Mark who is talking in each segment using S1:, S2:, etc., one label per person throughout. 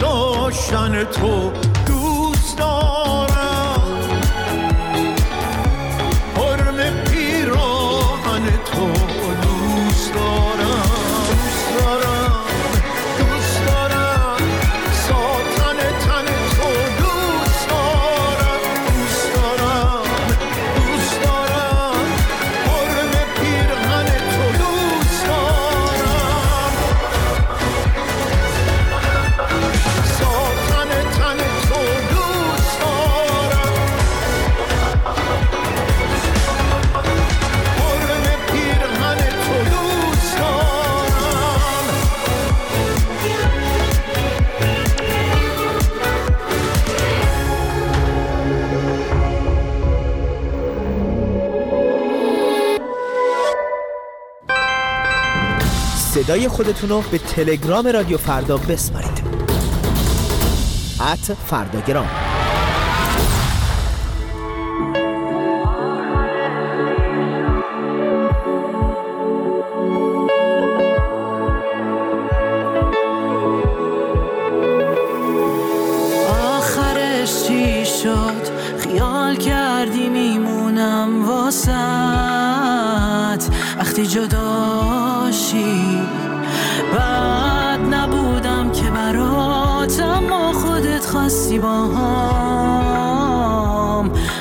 S1: داشتن تو صدای خودتون رو به تلگرام رادیو فردا بسپارید. ات فرداگرام.
S2: خواستی با هم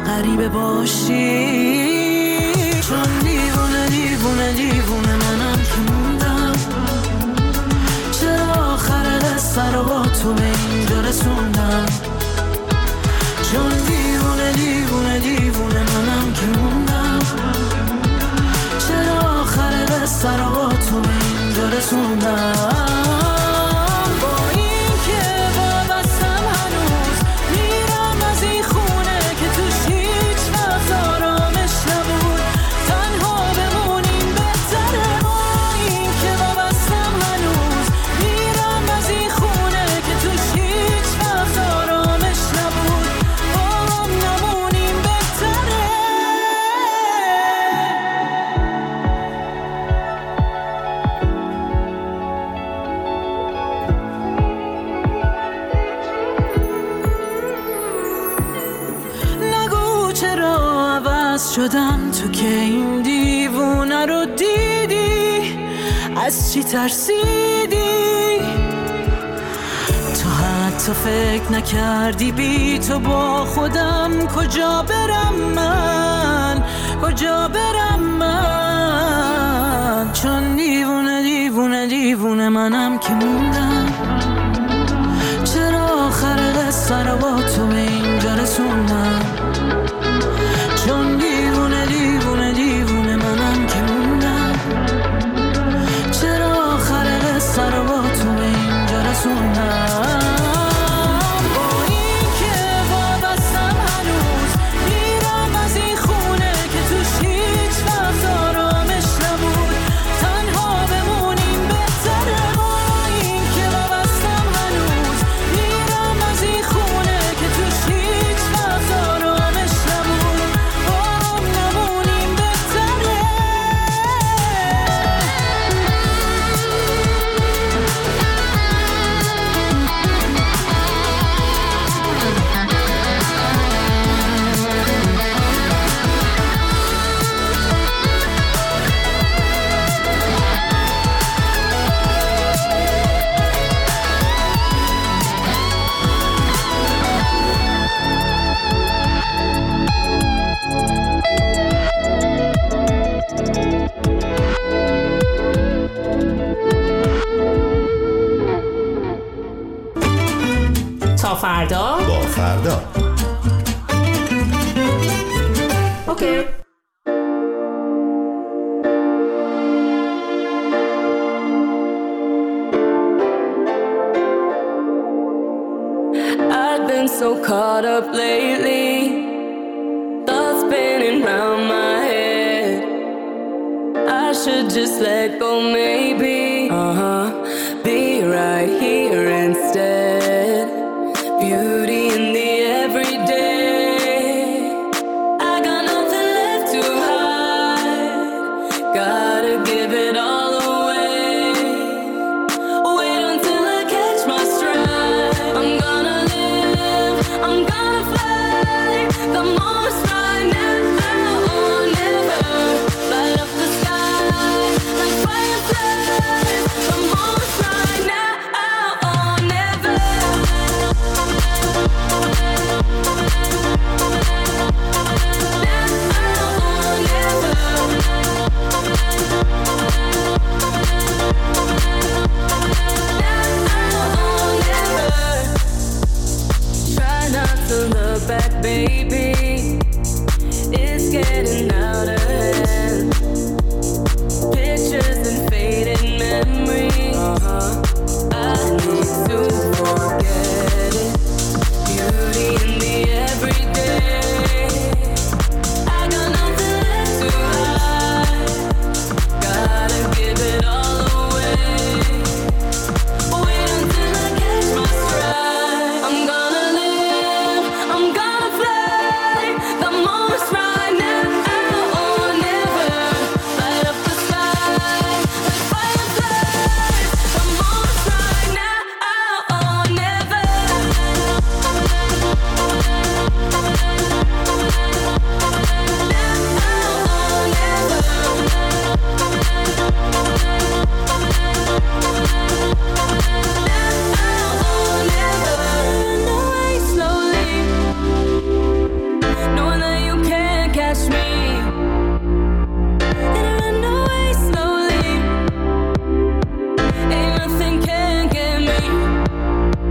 S2: غریبه باشی. چون دیوونه دیوونه دیوونه منم که موندم. چرا آخر قصه رو با تو به اینجا رسوندم؟ چون دیوونه دیوونه دیوونه منم که موندم. چرا آخر قصه رو با تو به اینجا رسوندم؟ شدم تو که این دیوونه رو دید دیدی؟ از چی ترسیدی؟ تو حتی فکر نکردی بی تو با خودم کجا برم من؟ کجا برم من؟ چون دیوونه دیوونه دیوونه منم که موندم. چرا آخر قصه رو با تو به اینجا رسوندم؟
S3: تا فردا
S4: با فردا
S3: اوکی
S5: I've been so caught up lately. Thoughts spinning round my head. I should just let go, maybe. Uh huh.